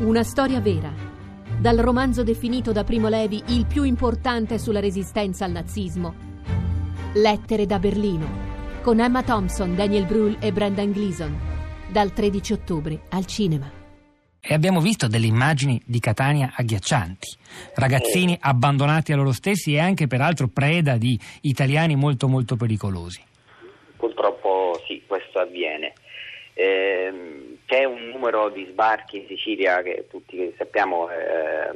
Una storia vera. Dal romanzo definito da Primo Levi il più importante sulla resistenza al nazismo. Lettere da Berlino. Con Emma Thompson, Daniel Brühl e Brendan Gleeson. Dal 13 ottobre al cinema. E abbiamo visto delle immagini di Catania agghiaccianti. Ragazzini abbandonati a loro stessi e anche peraltro preda di italiani molto molto pericolosi. Purtroppo sì, questo avviene. Eh, c'è un numero di sbarchi in Sicilia che tutti sappiamo è,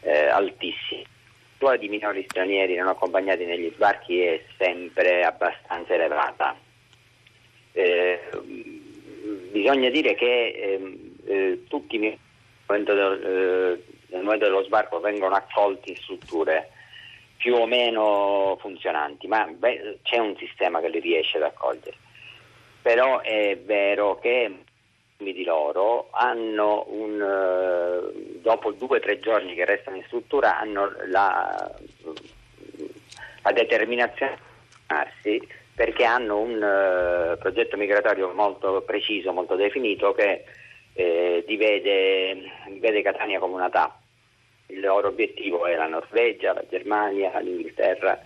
è. La di minori stranieri non accompagnati negli sbarchi è sempre abbastanza elevata. Eh, bisogna dire che ehm, eh, tutti nel momento, del, eh, nel momento dello sbarco vengono accolti in strutture più o meno funzionanti, ma beh, c'è un sistema che li riesce ad accogliere. Però è vero che di loro hanno un, uh, dopo due o tre giorni che restano in struttura hanno la, la determinazione di perché hanno un uh, progetto migratorio molto preciso, molto definito che eh, divede, vede Catania come una tappa. Il loro obiettivo è la Norvegia, la Germania, l'Inghilterra,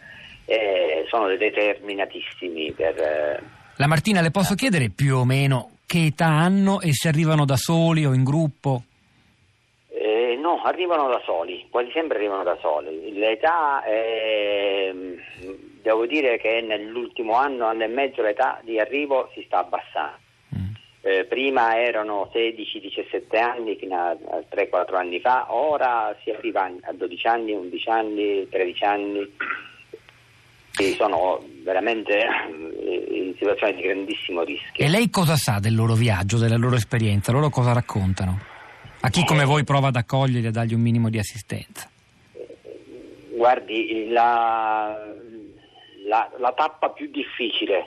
eh, sono determinatissimi per... Eh, la Martina, le posso chiedere più o meno che età hanno e se arrivano da soli o in gruppo? Eh, no, arrivano da soli, quasi sempre arrivano da soli. L'età, è, devo dire che nell'ultimo anno, anno e mezzo, l'età di arrivo si sta abbassando. Mm. Eh, prima erano 16-17 anni fino a 3-4 anni fa, ora si arriva a 12 anni, 11 anni, 13 anni. E sono veramente in situazioni di grandissimo rischio. E lei cosa sa del loro viaggio, della loro esperienza? Loro cosa raccontano? A chi come voi prova ad accoglierli e a dargli un minimo di assistenza? Guardi, la, la, la tappa più difficile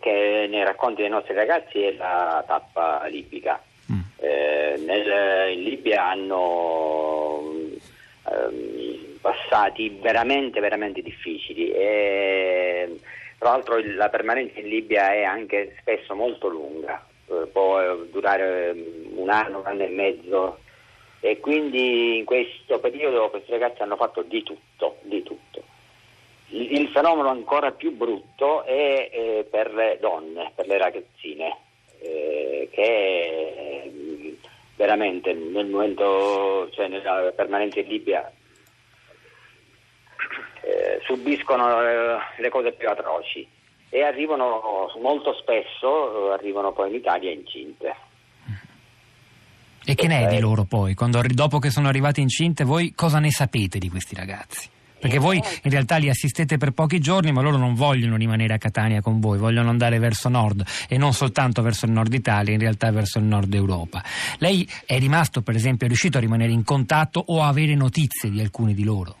che nei racconti dei nostri ragazzi è la tappa libica. Mm. Eh, nel, in Libia hanno eh, passati veramente, veramente difficili e tra l'altro la permanenza in Libia è anche spesso molto lunga, eh, può durare mm, un anno, un anno e mezzo e quindi in questo periodo questi ragazzi hanno fatto di tutto, di tutto. Il, fenomeno ancora più brutto è eh, per le donne, per le ragazzine, eh, che mm, veramente nel momento, cioè nella permanenza in Libia eh, subiscono eh, le cose più atroci e arrivano molto spesso, arrivano poi in Italia incinte. E che ne è di loro poi? Quando, dopo che sono arrivati incinte, voi cosa ne sapete di questi ragazzi? Perché voi in realtà li assistete per pochi giorni, ma loro non vogliono rimanere a Catania con voi, vogliono andare verso nord e non soltanto verso il nord Italia, in realtà verso il nord Europa. Lei è rimasto, per esempio, è riuscito a rimanere in contatto o a avere notizie di alcuni di loro?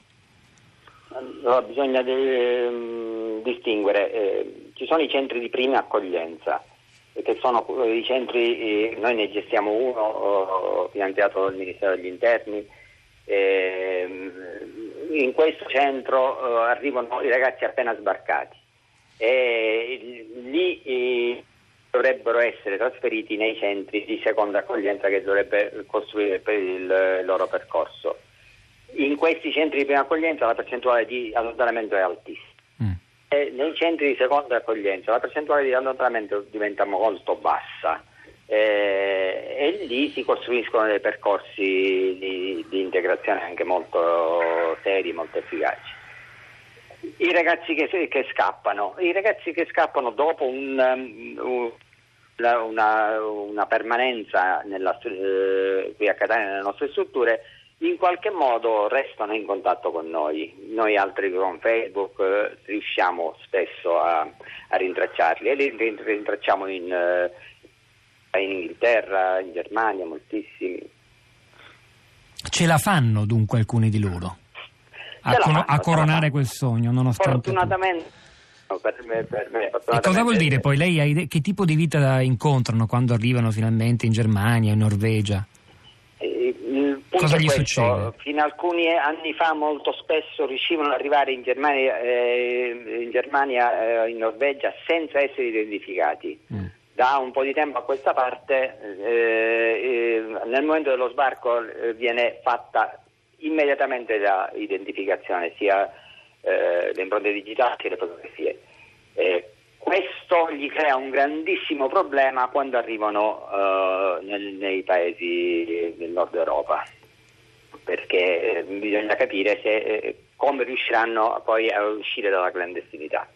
Allora, bisogna de, um, distinguere, eh, ci sono i centri di prima accoglienza, che sono eh, i centri, eh, noi ne gestiamo uno oh, finanziato dal Ministero degli Interni, ehm, in questo centro eh, arrivano i ragazzi appena sbarcati e lì eh, dovrebbero essere trasferiti nei centri di seconda accoglienza che dovrebbe costruire per il loro percorso questi centri di prima accoglienza la percentuale di allontanamento è altissima. Mm. nei centri di seconda accoglienza la percentuale di allontanamento diventa molto bassa eh, e lì si costruiscono dei percorsi di, di, integrazione anche molto seri, molto efficaci. I ragazzi che, che scappano, i ragazzi che scappano dopo un, um, una, una, permanenza nella, eh, qui a Catania nelle nostre strutture in qualche modo restano in contatto con noi. Noi altri con Facebook eh, riusciamo spesso a, a, rintracciarli e li rintracciamo in, eh, in, Inghilterra, in Germania, moltissimi. Ce la fanno dunque alcuni di loro a, fanno, a coronare quel sogno nonostante... Fortunatamente... Per me, per me, e cosa vuol dire poi? Lei ha che tipo di vita incontrano quando arrivano finalmente in Germania, in Norvegia? Cosa gli questo, succede? Fino a alcuni anni fa molto spesso riuscivano ad arrivare in Germania, eh, in, Germania eh, in Norvegia senza essere identificati. Mm. da un po' di tempo a questa parte, eh, eh, nel momento dello sbarco eh, viene fatta immediatamente l'identificazione, sia eh, le impronte digitali che le fotografie. questo gli crea un grandissimo problema quando arrivano eh, nel, nei paesi del nord Europa, bisogna capire se, come riusciranno poi a uscire dalla clandestinità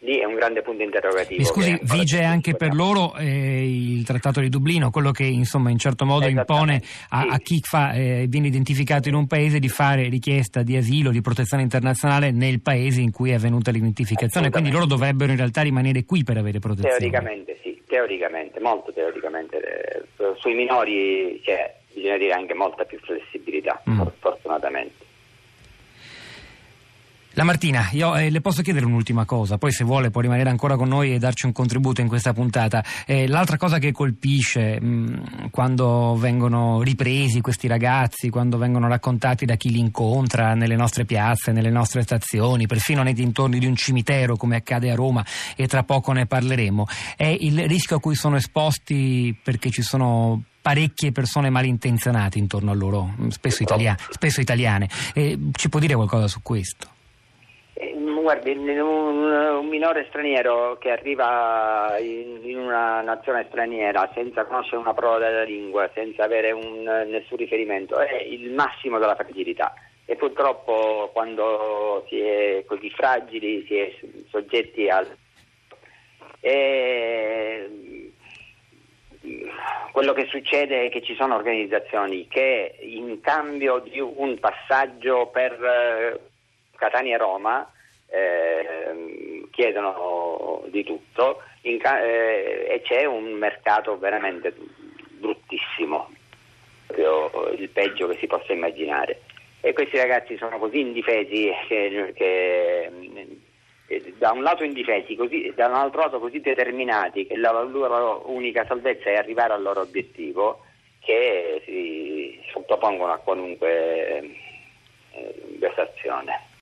lì è un grande punto interrogativo. Mi scusi, vige anche per loro eh, il Trattato di Dublino, quello che insomma in certo modo impone a, sì. a chi fa, eh, viene identificato in un paese di fare richiesta di asilo, di protezione internazionale nel paese in cui è avvenuta l'identificazione, quindi loro dovrebbero in realtà rimanere qui per avere protezione. Teoricamente sì, teoricamente, molto teoricamente. Eh, sui minori c'è, bisogna dire, anche molta più flessibilità, mm. fortunatamente. La Martina, io eh, le posso chiedere un'ultima cosa, poi se vuole può rimanere ancora con noi e darci un contributo in questa puntata. Eh, l'altra cosa che colpisce mh, mm, quando vengono ripresi questi ragazzi, quando vengono raccontati da chi li incontra nelle nostre piazze, nelle nostre stazioni, perfino nei dintorni di un cimitero come accade a Roma e tra poco ne parleremo, è il rischio a cui sono esposti perché ci sono parecchie persone malintenzionate intorno a loro, spesso, italia- spesso italiane. Eh, ci può dire qualcosa su questo? guardi, un, un, minore straniero che arriva in, in, una nazione straniera senza conoscere una parola della lingua, senza avere un, nessun riferimento, è il massimo della fragilità. E purtroppo quando si è così fragili si è soggetti al... E quello che succede è che ci sono organizzazioni che in cambio di un passaggio per eh, Catania-Roma eh, chiedono di tutto ca- eh, e c'è un mercato veramente bruttissimo, il peggio che si possa immaginare. E questi ragazzi sono così indifesi che, che da un lato indifesi, da un altro lato così determinati che la loro unica salvezza è arrivare al loro obiettivo che si sottopongono a qualunque eh, vessazione.